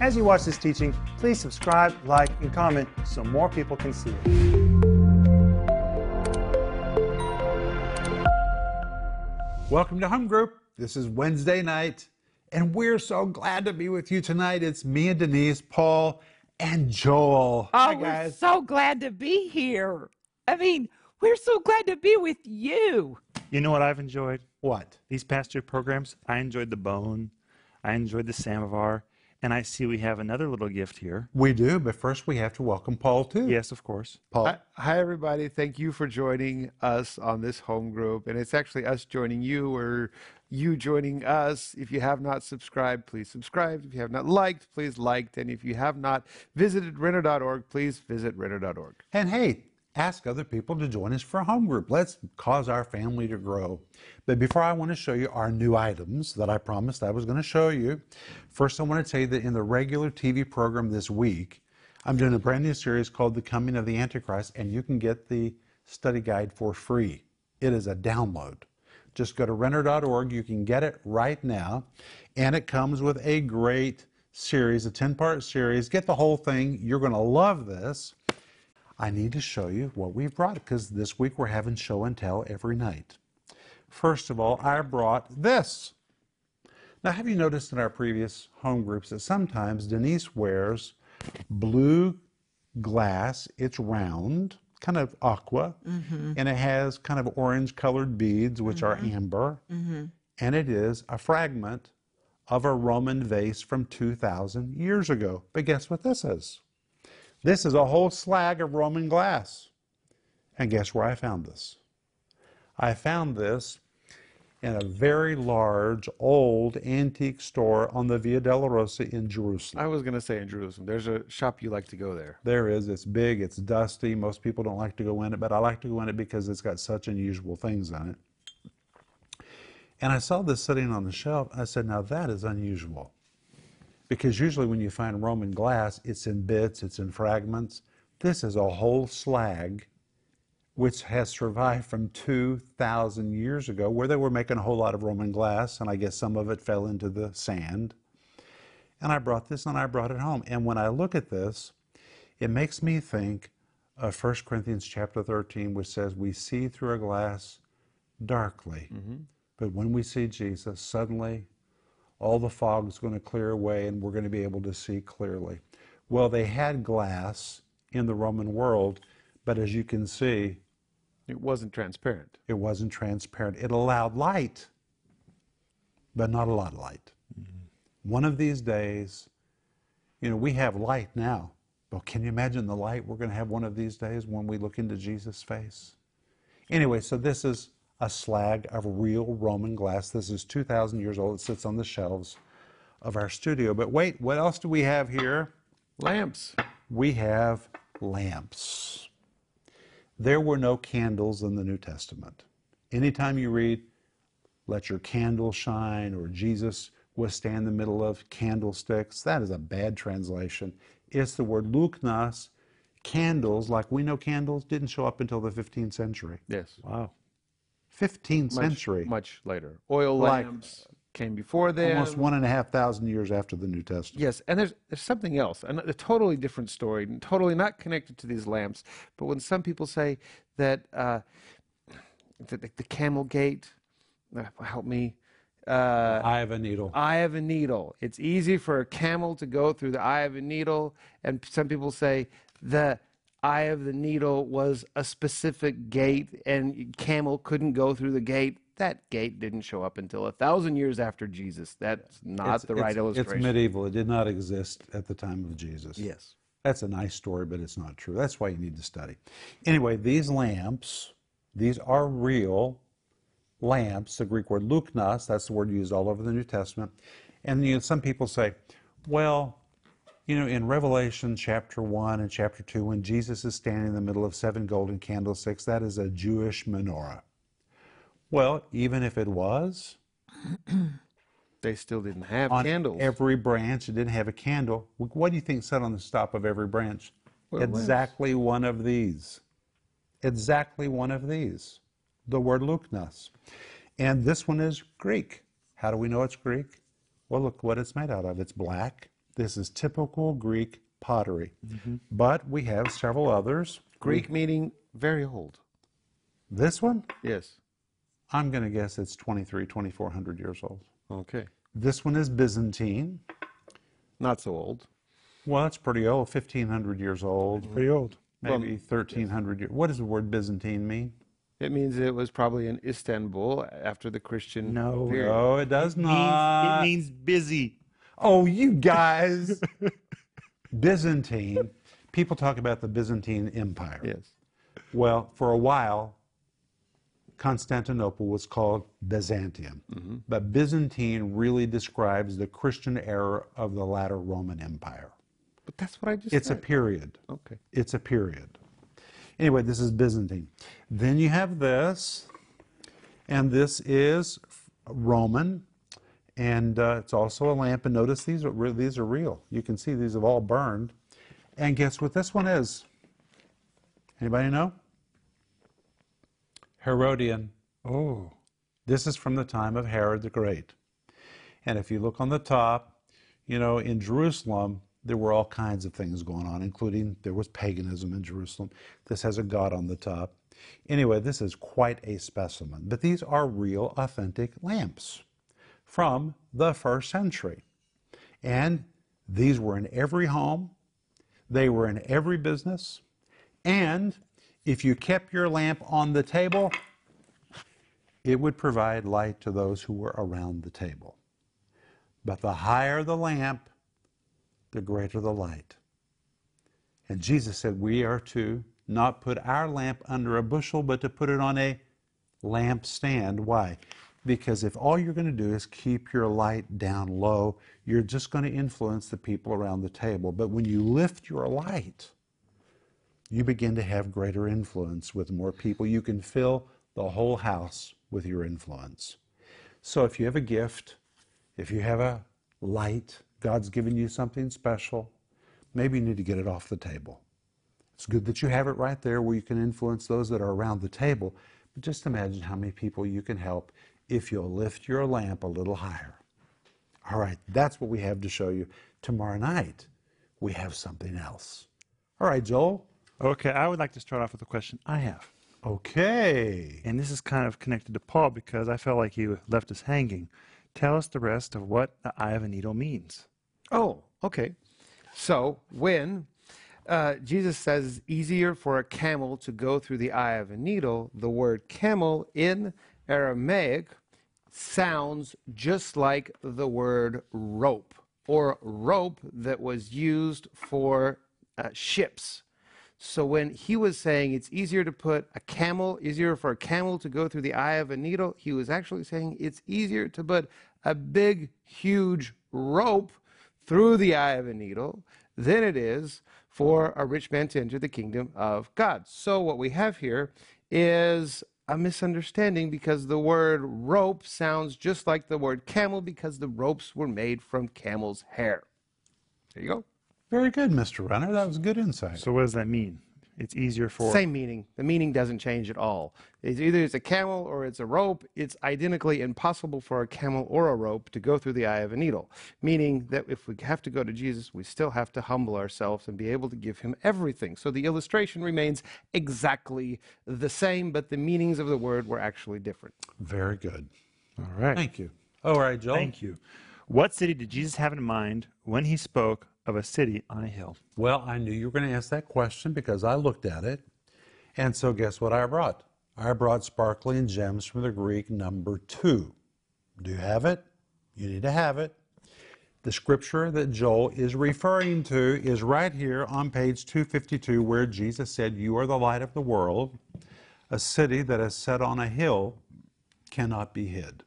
As you watch this teaching, please subscribe, like, and comment so more people can see it. Welcome to Home Group. This is Wednesday night, and we're so glad to be with you tonight. It's me and Denise, Paul, and Joel. Oh, Hi, we're so glad to be here. I mean, we're so glad to be with you. You know what I've enjoyed? What? These past two programs, I enjoyed the bone, I enjoyed the samovar, and I see we have another little gift here. We do, but first we have to welcome Paul, too. Yes, of course. Paul. Hi, hi, everybody. Thank you for joining us on this home group. And it's actually us joining you or you joining us. If you have not subscribed, please subscribe. If you have not liked, please like. And if you have not visited Renner.org, please visit Renner.org. And hey, ask other people to join us for a home group. Let's cause our family to grow. But before I want to show you our new items that I promised I was going to show you, first I want to tell you that in the regular TV program this week, I'm doing a brand new series called The Coming of the Antichrist, and you can get the study guide for free. It is a download. Just go to renner.org. You can get it right now. And it comes with a great series, a 10 part series. Get the whole thing. You're going to love this. I need to show you what we've brought because this week we're having show and tell every night. First of all, I brought this. Now, have you noticed in our previous home groups that sometimes Denise wears blue glass? It's round, kind of aqua, mm-hmm. and it has kind of orange colored beads, which are mm-hmm. amber, mm-hmm. and it is a fragment of a Roman vase from 2,000 years ago. But guess what this is? This is a whole slag of Roman glass. And guess where I found this? I found this in a very large, old antique store on the Via Dolorosa in Jerusalem. I was going to say in Jerusalem, there's a shop you like to go there. There is, it's big, it's dusty. Most people don't like to go in it, but I like to go in it because it's got such unusual things on it. And I saw this sitting on the shelf. I said, now that is unusual. Because usually when you find Roman glass, it's in bits, it's in fragments. This is a whole slag which has survived from 2,000 years ago, where they were making a whole lot of Roman glass, and I guess some of it fell into the sand. And I brought this and I brought it home. And when I look at this, it makes me think of 1 Corinthians chapter 13, which says, We see through a glass darkly, mm-hmm. but when we see Jesus, suddenly all the fog is going to clear away and we're going to be able to see clearly. Well, they had glass in the Roman world, but as you can see, It wasn't transparent. it wasn't transparent. It allowed light, but not a lot of light. Mm-hmm. One of these days, you know, we have light now, but can you imagine the light we're going to have one of these days when we look into Jesus' face? Anyway, so this is a slag of real Roman glass. This is 2,000 years old. It sits on the shelves of our studio. But wait, what else do we have here? Lamps. we have lamps. There were no candles in the New Testament. Anytime you read, let your candle shine, or Jesus was stand in the middle of candlesticks, that is a bad translation. It's the word luchnos. Candles, like we know candles, didn't show up until the 15th century. Yes. Wow. 15th Much, century. Much later. Oil Like- lamps came before them. Almost one and a half thousand years after the New Testament. Yes, and there's there's something else, and a totally different story, and totally not connected to these lamps. But when some people say that uh, that the, the camel gate, uh, help me, uh, Eye of a needle. eye of a needle. It's easy for a camel to go through the eye of a needle, and some people say the eye of the needle was a specific gate, and camel couldn't go through the gate. That gate didn't show up until a thousand years after Jesus. That's not It's- the right it's- illustration. It's medieval. It did not exist at the time of Jesus. yes. That's a nice story, but it's not true. That's why you need to study. Anyway, these lamps, these are real lamps. The Greek word luchnos, that's the word used all over the New Testament. And you know, some people say, well, you know, in Revelation chapter 1 and chapter 2, when Jesus is standing in the middle of seven golden candlesticks, that is a Jewish menorah. Well, even if it was, They still didn't have on candles. every branch. It didn't have a candle. What do you think sat on the top of every branch? Exactly one of these. Exactly one of these. The word luchnos. And this one is Greek. How do we know it's Greek? Well, look what it's made out of. It's black. This is typical Greek pottery. Mm-hmm. But we have several others. Greek meaning very old. This one, Yes. I'm going to guess it's 23, 2400 years old. Okay. This one is Byzantine. Not so old. Well, that's pretty old, 1500 years old, Pretty old. maybe 1300 years. What does the word Byzantine mean? It means it was probably in Istanbul after the Christian No. period. No, it does Means, not. it means busy. Oh, you guys. Byzantine. People talk about the Byzantine Empire. Yes. Well, for a while, Constantinople was called Byzantium. Mm-hmm. But Byzantine really describes the Christian era of the latter Roman Empire. But that's what I just said. It's a period. okay. It's a period. Anyway, this is Byzantine. Then you have this, and this is Roman, and uh, it's also a lamp. And notice these are re- these are real. You can see these have all burned. And guess what this one is? Anybody know? Herodian. Oh. This is from the time of Herod the Great. And if you look on the top, you know, in Jerusalem, there were all kinds of things going on, including there was paganism in Jerusalem. This has a god on the top. Anyway, this is quite a specimen. But these are real, authentic lamps from the first century. And these were in every home, they were in every business. And if you kept your lamp on the table, it would provide light to those who were around the table. But the higher the lamp, the greater the light. And Jesus said, We are to not put our lamp under a bushel, but to put it on a lampstand. Why? Because if all you're going to do is keep your light down low, you're just going to influence the people around the table. But when you lift your light, you begin to have greater influence with more people. You can fill the whole house with your influence. So if you have a gift, if you have a light, God's given you something special, maybe you need to get it off the table. It's good that you have it right there where you can influence those that are around the table. But just imagine how many people you can help if you'll lift your lamp a little higher. All right, that's what we have to show you. Tomorrow night, we have something else. All right, Joel. Okay, I would like to start off with a question I have. Okay. And this is kind of connected to Paul because I felt like he left us hanging. Tell us the rest of what the eye of a needle means. Oh, okay. So when uh, Jesus says it's easier for a camel to go through the eye of a needle, the word camel in Aramaic sounds just like the word rope or rope that was used for uh, ships. So when he was saying it's easier to put a camel, easier for a camel to go through the eye of a needle, he was actually saying it's easier to put a big, huge rope through the eye of a needle than it is for a rich man to enter the kingdom of God. So what we have here is a misunderstanding because the word rope sounds just like the word camel because the ropes were made from camel's hair. There you go. Very good, Mr. Renner. That was good insight. So what does that mean? It's easier for Same meaning. The meaning doesn't change at all. It's either it's a camel or it's a rope. It's identically impossible for a camel or a rope to go through the eye of a needle. Meaning that if we have to go to Jesus, we still have to humble ourselves and be able to give him everything. So the illustration remains exactly the same, but the meanings of the word were actually different. Very good. All right. Thank you. All right, Joel. Thank you. What city did Jesus have in mind when he spoke of a city on a hill? Well, I knew you were going to ask that question because I looked at it. And so, guess what I brought? I brought sparkling gems from the Greek number two. Do you have it? You need to have it. The scripture that Joel is referring to is right here on page 252, where Jesus said, You are the light of the world. A city that is set on a hill cannot be hid.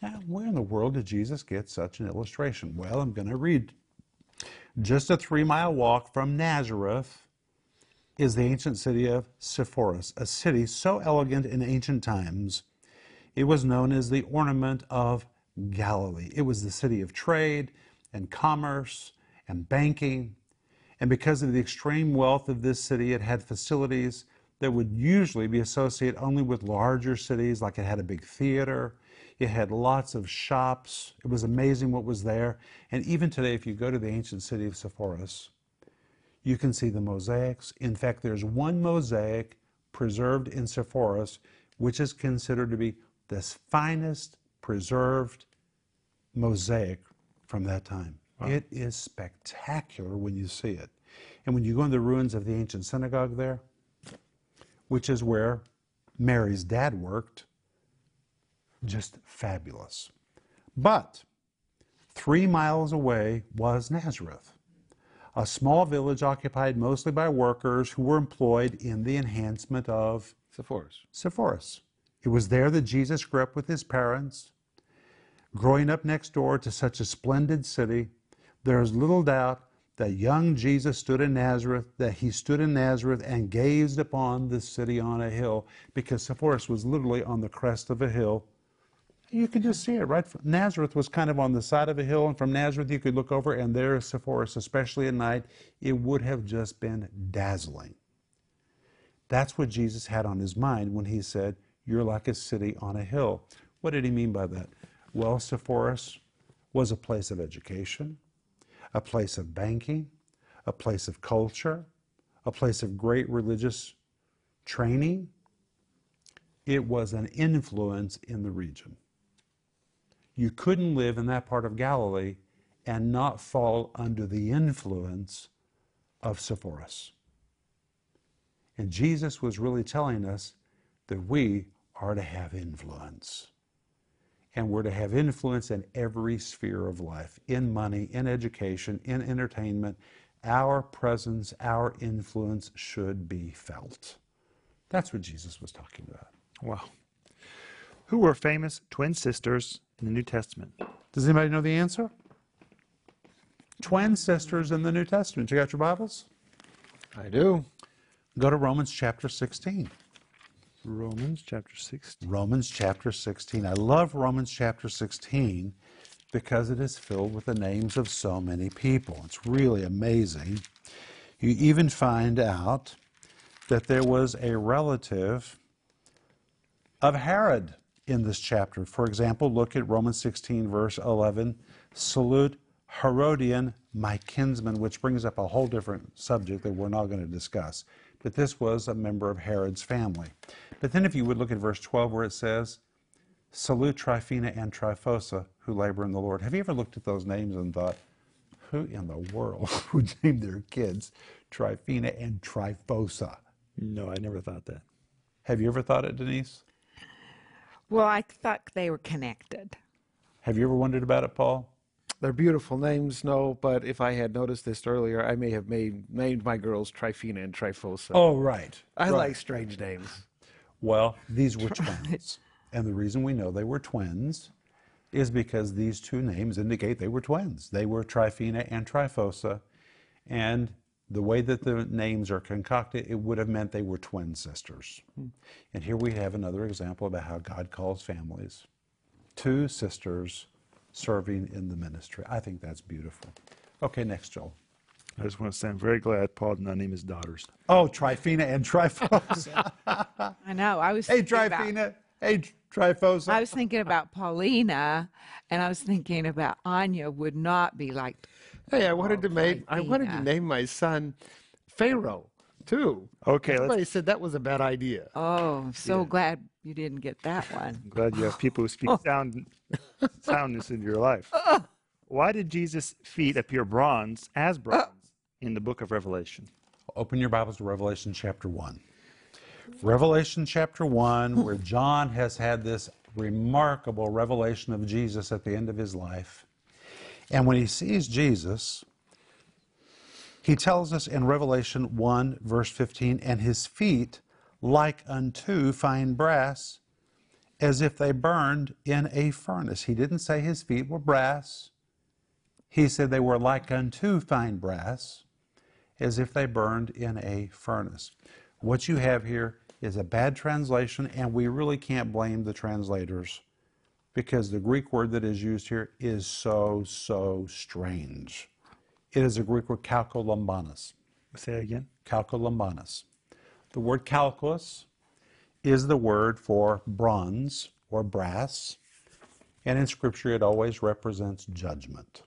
Now, where in the world did Jesus get such an illustration? Well, I'm going to read just a three mile walk from Nazareth is the ancient city of Sepphoris, a city so elegant in ancient times. It was known as the ornament of Galilee. It was the city of trade and commerce and banking. And because of the extreme wealth of this city, it had facilities that would usually be associated only with larger cities, like it had a big theater, It had lots of shops. It was amazing what was there. And even today, if you go to the ancient city of Sepphoris, you can see the mosaics. In fact, there's one mosaic preserved in Sepphoris, which is considered to be the finest preserved mosaic from that time. It is spectacular when you see it. And when you go in the ruins of the ancient synagogue there, which is where Mary's dad worked, just fabulous. But three miles away was Nazareth, a small village occupied mostly by workers who were employed in the enhancement of Sepphoris. Sepphoris. It was there that Jesus grew up with his parents. Growing up next door to such a splendid city, there is little doubt that young Jesus stood in Nazareth, that he stood in Nazareth and gazed upon the city on a hill, because Sepphoris was literally on the crest of a hill. You could just see it, right? Nazareth was kind of on the side of a hill, and from Nazareth you could look over, and there is Sepphoris, especially at night. It would have just been dazzling. That's what Jesus had on his mind when he said, You're like a city on a hill. What did he mean by that? Well, Sepphoris was a place of education, a place of banking, a place of culture, a place of great religious training. It was an influence in the region. You couldn't live in that part of Galilee and not fall under the influence of Sepphoris. And Jesus was really telling us that we are to have influence. And we're to have influence in every sphere of life in money, in education, in entertainment. Our presence, our influence should be felt. That's what Jesus was talking about. Wow. Who were famous twin sisters in the New Testament? Does anybody know the answer? Twin sisters in the New Testament. You got your Bibles? I do. Go to Romans chapter 16. Romans chapter 16. Romans chapter 16. I love Romans chapter 16 because it is filled with the names of so many people. It's really amazing. You even find out that there was a relative of Herod in this chapter. For example, look at Romans 16, verse 11. Salute Herodion, my kinsman, which brings up a whole different subject that we're not going to discuss. But this was a member of Herod's family. But then, if you would look at verse 12, where it says, Salute Tryphena and Tryphosa, who labor in the Lord. Have you ever looked at those names and thought, who in the world would name their kids Tryphena and Tryphosa? No, I never thought that. Have you ever thought it, Denise? Well, I thought they were connected. Have you ever wondered about it, Paul? They're beautiful names, no, but if I had noticed this earlier, I may have made named my girls Tryphena and Tryphosa. Oh, right. I right. like strange names. Well, these were twins. and the reason we know they were twins is because these two names indicate they were twins. They were Tryphena and Tryphosa. And the way that the names are concocted, it would have meant they were twin sisters. Hmm. And here we have another example about how God calls families. Two sisters serving in the ministry. I think that's beautiful. Okay, next, Joel. I just want to say I'm very glad Paul did not name his daughters. Oh, Tryphena and Tryphosa. I know. I was hey, thinking about- Tryphena. Hey, Tryphosa. I was thinking about Paulina, and I was thinking about Anya would not be like. Hey, I wanted oh, to make I wanted to name my son Pharaoh too. Okay, let's, said that was a bad idea. Oh, I'm so glad you didn't get that one. I'm glad you have people who speak oh. sound soundness into your life. Oh. Why did Jesus' feet appear bronze as bronze in the book of Revelation? Open your Bibles to Revelation chapter 1. Revelation chapter 1, where John has had this remarkable revelation of Jesus at the end of his life. And when he sees Jesus, he tells us in Revelation 1, verse 15, and his feet like unto fine brass, as if they burned in a furnace. He didn't say his feet were brass. He said they were like unto fine brass, as if they burned in a furnace. What you have here is a bad translation, and we really can't blame the translators because the Greek word that is used here is so, so strange. It is a Greek word kalkolambanos. Say it again. Calcolambanos. The word calculus is the word for bronze or brass, And in Scripture, it always represents judgment.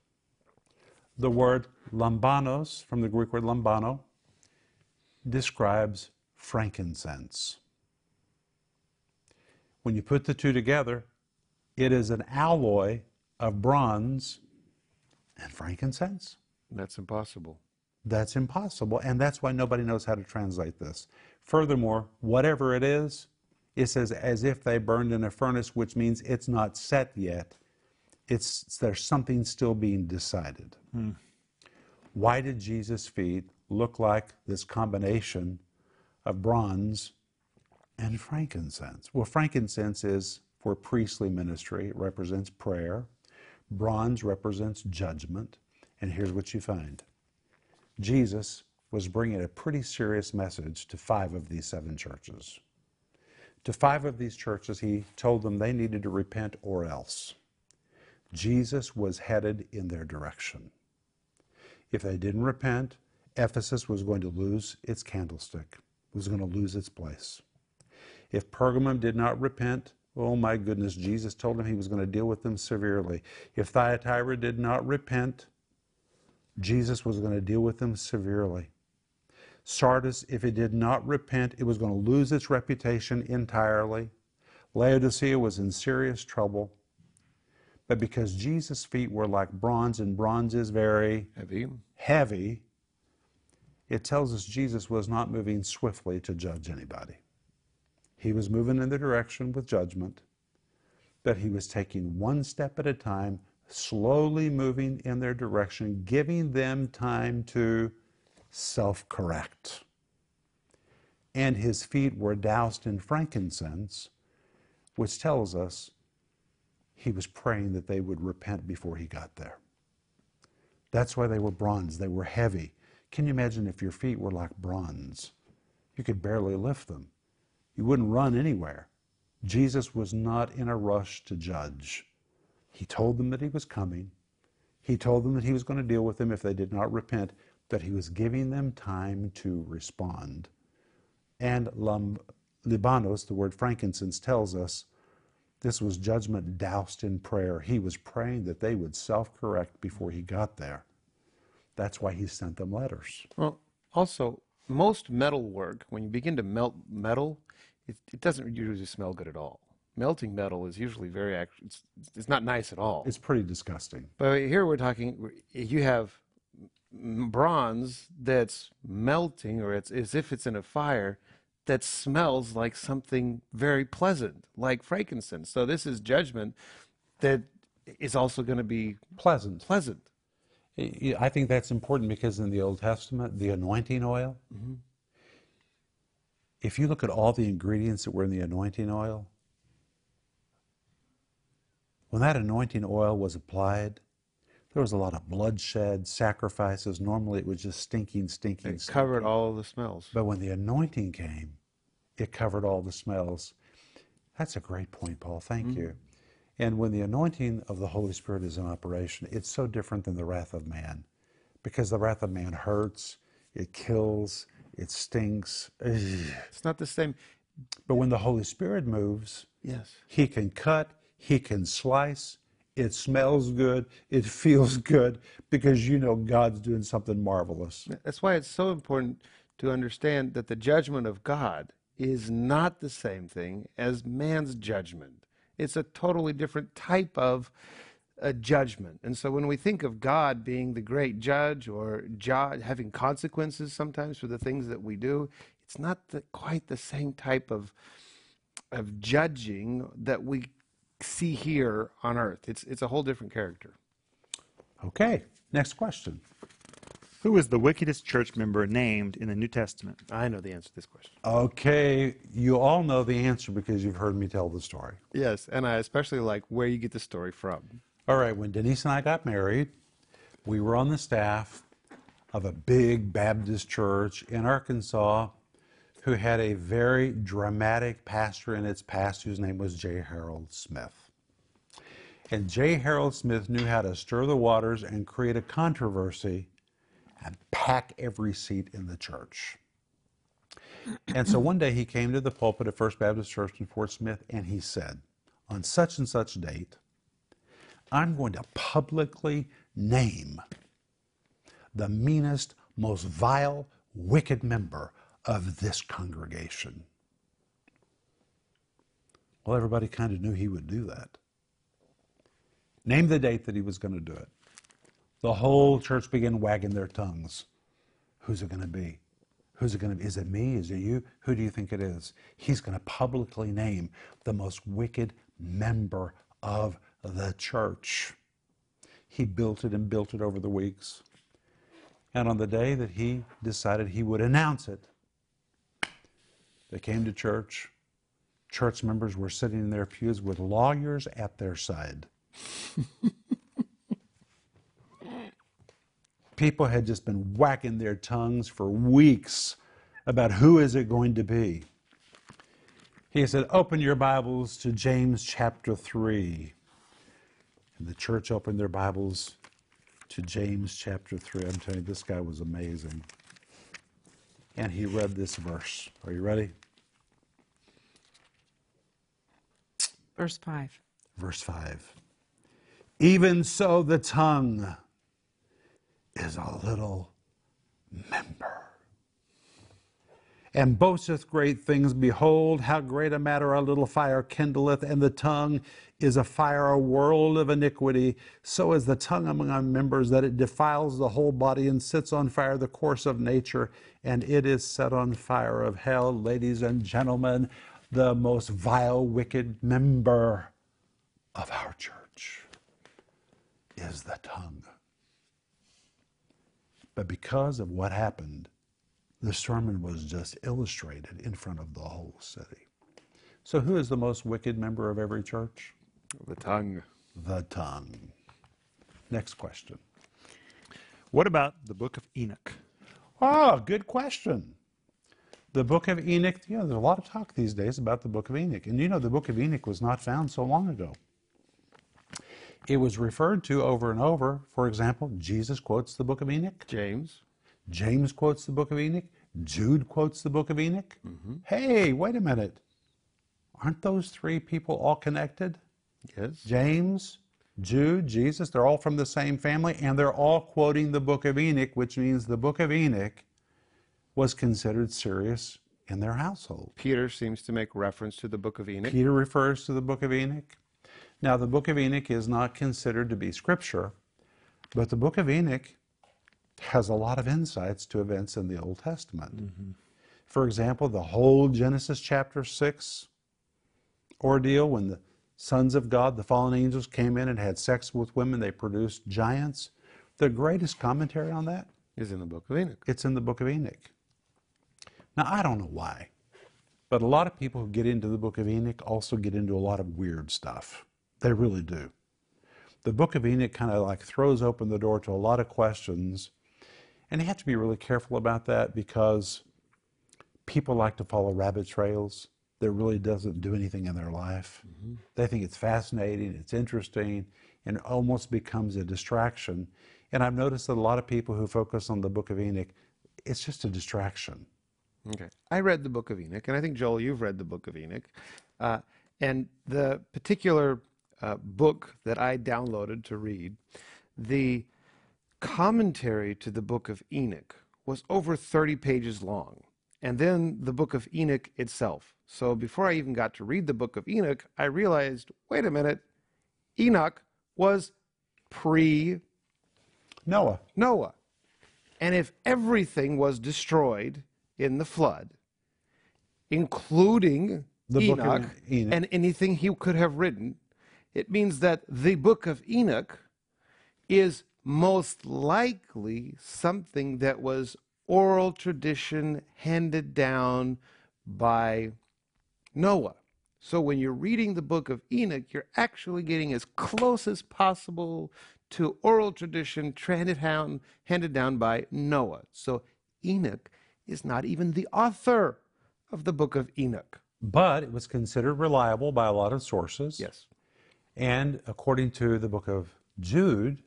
The word lambanos, from the Greek word lambano, describes frankincense. When you put the two together, it is an alloy of bronze and frankincense. That's impossible. That's impossible, and that's why nobody knows how to translate this. Furthermore, whatever it is, it says as if they burned in a furnace, which means it's not set yet. It's there's something still being decided. Hmm. Why did Jesus' feet look like this combination of bronze and frankincense? Well, frankincense is for priestly ministry, it represents prayer. Bronze represents judgment. And here's what you find Jesus was bringing a pretty serious message to five of these seven churches. To five of these churches, he told them they needed to repent or else. Jesus was headed in their direction. If they didn't repent, Ephesus was going to lose its candlestick, was going to lose its place. If Pergamum did not repent, oh my goodness, Jesus told him he was going to deal with them severely. If Thyatira did not repent, Jesus was going to deal with them severely. Sardis, if it did not repent, it was going to lose its reputation entirely. Laodicea was in serious trouble. But because Jesus' feet were like bronze, and bronze is very Heavy. heavy, it tells us Jesus was not moving swiftly to judge anybody. He was moving in the direction with judgment, but he was taking one step at a time, slowly moving in their direction, giving them time to self correct. And his feet were doused in frankincense, which tells us he was praying that they would repent before he got there. That's why they were bronze. They were heavy. Can you imagine if your feet were like bronze? You could barely lift them. You wouldn't run anywhere. Jesus was not in a rush to judge. He told them that he was coming. He told them that he was going to deal with them if they did not repent, that he was giving them time to respond. And Libanos, the word frankincense, tells us this was judgment doused in prayer. He was praying that they would self correct before he got there. That's why he sent them letters. Well, also, most metal work, when you begin to melt metal, it, it doesn't usually smell good at all. Melting metal is usually very, act- it's, it's not nice at all. It's pretty disgusting. But here we're talking, you have bronze that's melting, or it's as if it's in a fire, that smells like something very pleasant, like frankincense. So this is judgment that is also going to be Pleasant. pleasant. I I think that's important because in the Old Testament, the anointing oil, mm-hmm. If you look at all the ingredients that were in the anointing oil, when that anointing oil was applied, there was a lot of bloodshed, sacrifices. Normally it was just stinking, stinking, It stinking. covered all the smells. But when the anointing came, it covered all the smells. That's a great point, Paul. Thank mm-hmm. you. And when the anointing of the Holy Spirit is in operation, it's so different than the wrath of man. Because the wrath of man hurts, it kills, it stinks. It's not the same. But when the Holy Spirit moves, Yes. he can cut, he can slice, it smells good, it feels good, because you know God's doing something marvelous. That's why it's so important to understand that the judgment of God is not the same thing as man's judgment. It's a totally different type of uh, judgment. And so when we think of God being the great judge or ju- having consequences sometimes for the things that we do, it's not the, quite the same type of of judging that we see here on earth. It's it's a whole different character. Okay, next question. Who is the wickedest church member named in the New Testament? I know the answer to this question. Okay, you all know the answer because you've heard me tell the story. Yes, and I especially like where you get the story from. All right, when Denise and I got married, we were on the staff of a big Baptist church in Arkansas who had a very dramatic pastor in its past whose name was J. Harold Smith. And J. Harold Smith knew how to stir the waters and create a controversy and pack every seat in the church. And so one day he came to the pulpit of First Baptist Church in Fort Smith and he said, on such and such date, I'm going to publicly name the meanest, most vile, wicked member of this congregation. Well, everybody kind of knew he would do that. Name the date that he was going to do it. The whole church began wagging their tongues. Who's it going to be? Who's it going to be? Is it me? Is it you? Who do you think it is? He's going to publicly name the most wicked member of the church. He built it and built it over the weeks. And on the day that he decided he would announce it, they came to church. Church members were sitting in their pews with lawyers at their side. People had just been whacking their tongues for weeks about who is it going to be. He said, Open your Bibles to James chapter 3. And the church opened their Bibles to James chapter 3. I'm telling you, this guy was amazing. And he read this verse. Are you ready? Verse 5. Verse 5. Even so, the tongue is a little member and boasteth great things. Behold, how great a matter a little fire kindleth, and the tongue is a fire, a world of iniquity. So is the tongue among our members, that it defiles the whole body and sits on fire the course of nature, and it is set on fire of hell. Ladies and gentlemen, the most vile, wicked member of our church is the tongue. But because of what happened, the sermon was just illustrated in front of the whole city. So, who is the most wicked member of every church? The tongue. The tongue. Next question. What about the book of Enoch? Oh, good question. The book of Enoch, you know, there's a lot of talk these days about the book of Enoch. And you know, the book of Enoch was not found so long ago. It was referred to over and over. For example, Jesus quotes the book of Enoch. James. James quotes the book of Enoch. Jude quotes the book of Enoch. Mm-hmm. Hey, wait a minute. Aren't those three people all connected? Yes. James, Jude, Jesus, they're all from the same family, and they're all quoting the book of Enoch, which means the book of Enoch was considered serious in their household. Peter seems to make reference to the book of Enoch. Peter refers to the book of Enoch. Now, the book of Enoch is not considered to be scripture, but the book of Enoch has a lot of insights to events in the Old Testament. Mm-hmm. For example, the whole Genesis chapter 6 ordeal when the sons of God, the fallen angels, came in and had sex with women, they produced giants. The greatest commentary on that, Is in the book of Enoch. it's in the book of Enoch. Now, I don't know why, but a lot of people who get into the book of Enoch also get into a lot of weird stuff. They really do. The book of Enoch kind of like throws open the door to a lot of questions, and you have to be really careful about that because people like to follow rabbit trails that really doesn't do anything in their life. They think it's fascinating, it's interesting, and it almost becomes a distraction. And I've noticed that a lot of people who focus on the book of Enoch, it's just a distraction. Okay. I read the book of Enoch, and I think, Joel, you've read the book of Enoch. Uh, and the particular uh, book that I downloaded to read, the commentary to the book of Enoch was over 30 pages long. And then the book of Enoch itself. So before I even got to read the book of Enoch, I realized wait a minute, Enoch was pre Noah. Noah. And if everything was destroyed in the flood, including The book of Enoch, Enoch. and anything he could have written, it means that the book of Enoch is most likely something that was oral tradition handed down by Noah. So when you're reading the book of Enoch, you're actually getting as close as possible to oral tradition handed down, handed down by Noah. So Enoch is not even the author of the book of Enoch. But it was considered reliable by a lot of sources. Yes. And according to the book of Jude,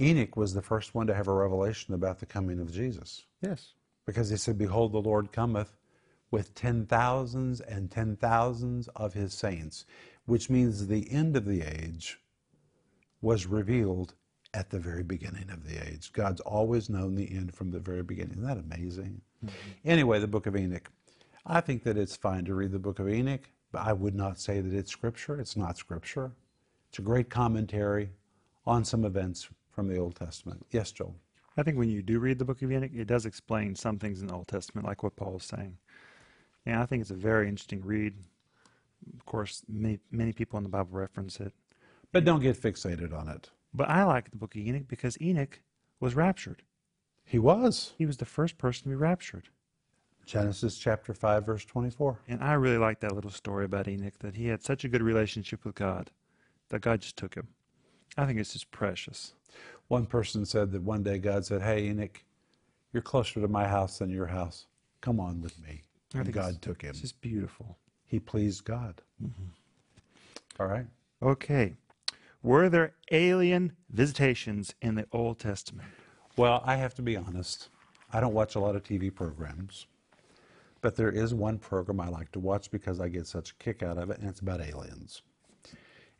Enoch was the first one to have a revelation about the coming of Jesus. Yes. Because he said, Behold, the Lord cometh with ten thousands and ten thousands of his saints, which means the end of the age was revealed at the very beginning of the age. God's always known the end from the very beginning. Isn't that amazing? Mm-hmm. Anyway, the book of Enoch. I think that it's fine to read the book of Enoch, but I would not say that it's scripture. It's not scripture. It's a great commentary on some events from the Old Testament. Yes, Joel. I think when you do read the book of Enoch, it does explain some things in the Old Testament, like what Paul is saying. Yeah, I think it's a very interesting read. Of course, many, many people in the Bible reference it. But don't get fixated on it. But I like the book of Enoch because Enoch was raptured. He was. He was the first person to be raptured. Genesis chapter 5, verse 24. And I really like that little story about Enoch that he had such a good relationship with God that God just took him. I think it's just precious. One person said that one day God said, Hey, Enoch, you're closer to my house than your house. Come on with me. And God took him. It's just beautiful. He pleased God. Mm-hmm. All right. Okay. Were there alien visitations in the Old Testament? Well, I have to be honest. I don't watch a lot of TV programs, but there is one program I like to watch because I get such a kick out of it, and it's about aliens.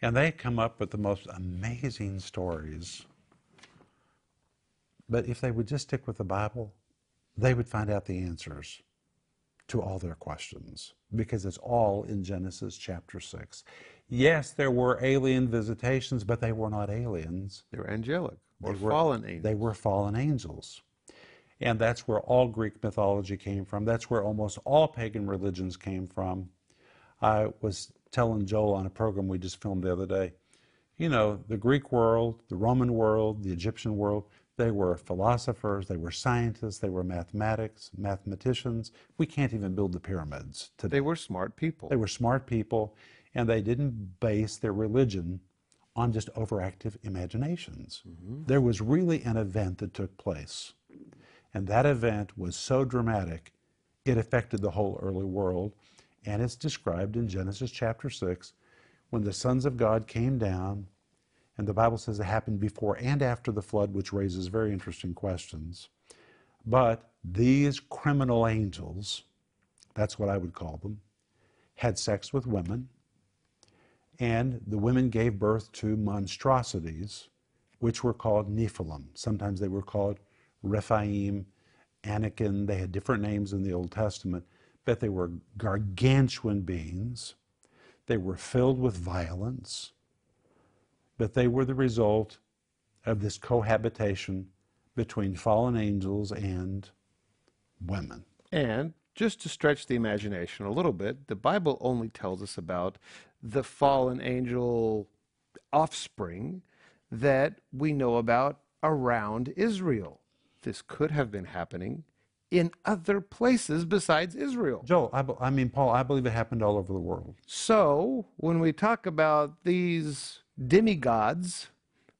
And they come up with the most amazing stories. But if they would just stick with the Bible, they would find out the answers to all their questions because it's all in Genesis chapter 6. Yes, there were alien visitations, but they were not aliens. They were angelic or They were- fallen angels. They were fallen angels. And that's where all Greek mythology came from. That's where almost all pagan religions came from. I was telling Joel on a program we just filmed the other day, you know, the Greek world, the Roman world, the Egyptian world, they were philosophers, they were scientists, they were mathematics, mathematicians. We can't even build the pyramids today. They were smart people. They were smart people, and they didn't base their religion on just overactive imaginations. Mm-hmm. There was really an event that took place. And that event was so dramatic, it affected the whole early world. And it's described in Genesis chapter 6 when the sons of God came down. And the Bible says it happened before and after the flood, which raises very interesting questions. But these criminal angels, that's what I would call them, had sex with women, and the women gave birth to monstrosities, which were called Nephilim. Sometimes they were called Rephaim, Anakim. They had different names in the Old Testament, but they were gargantuan beings. They were filled with violence, but they were the result of this cohabitation between fallen angels and women. And just to stretch the imagination a little bit, the Bible only tells us about the fallen angel offspring that we know about around Israel. This could have been happening in other places besides Israel. Joel, I, I mean, Paul, I believe it happened all over the world. So, when we talk about these demigods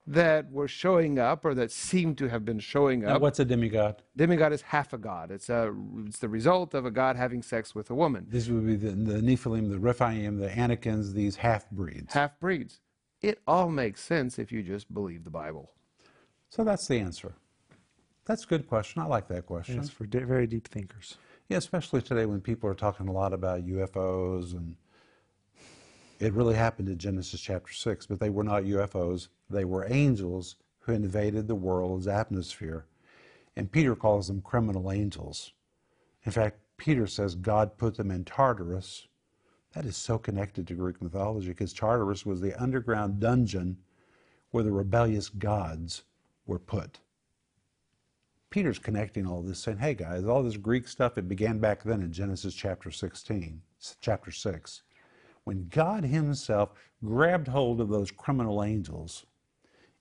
that were showing up or that seem to have been showing Now, up, what's a demigod? demigod is half a god. It's a it's the result of a god having sex with a woman. This would be the, the Nephilim, the Rephaim, the Anakims, these half breeds. half breeds. It all makes sense if you just believe the Bible. So that's the answer. That's a good question. I like that question. It's for de- very deep thinkers. Yeah, especially today when people are talking a lot about UFOs and it really happened in Genesis chapter 6, but they were not UFOs. They were angels who invaded the world's atmosphere. And Peter calls them criminal angels. In fact, Peter says God put them in Tartarus. That is so connected to Greek mythology because Tartarus was the underground dungeon where the rebellious gods were put. Peter's connecting all this, saying, hey guys, all this Greek stuff, it began back then in Genesis chapter 16, s- chapter 6, when God Himself grabbed hold of those criminal angels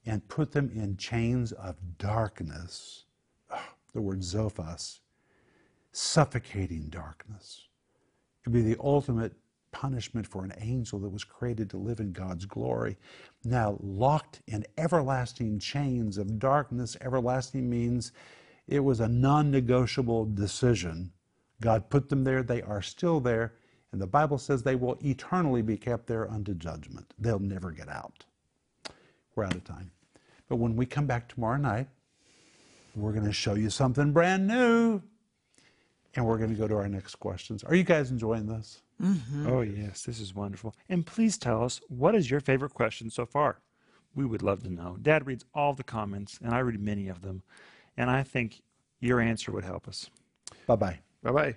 and put them in chains of darkness. Ah, the word zophos, suffocating darkness. It would be the ultimate punishment for an angel that was created to live in God's glory. Now, locked in everlasting chains of darkness, everlasting means it was a non negotiable decision. God put them there, they are still there, and the Bible says they will eternally be kept there unto judgment. They'll never get out. We're out of time. But when we come back tomorrow night, we're going to show you something brand new. And we're going to go to our next questions. Are you guys enjoying this? Mm-hmm. Oh, yes, this is wonderful. And please tell us what is your favorite question so far? We would love to know. Dad reads all the comments, and I read many of them, and I think your answer would help us. Bye bye. Bye bye.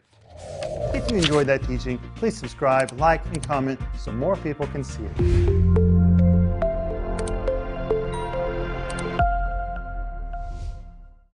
If you enjoyed that teaching, please subscribe, like, and comment so more people can see it.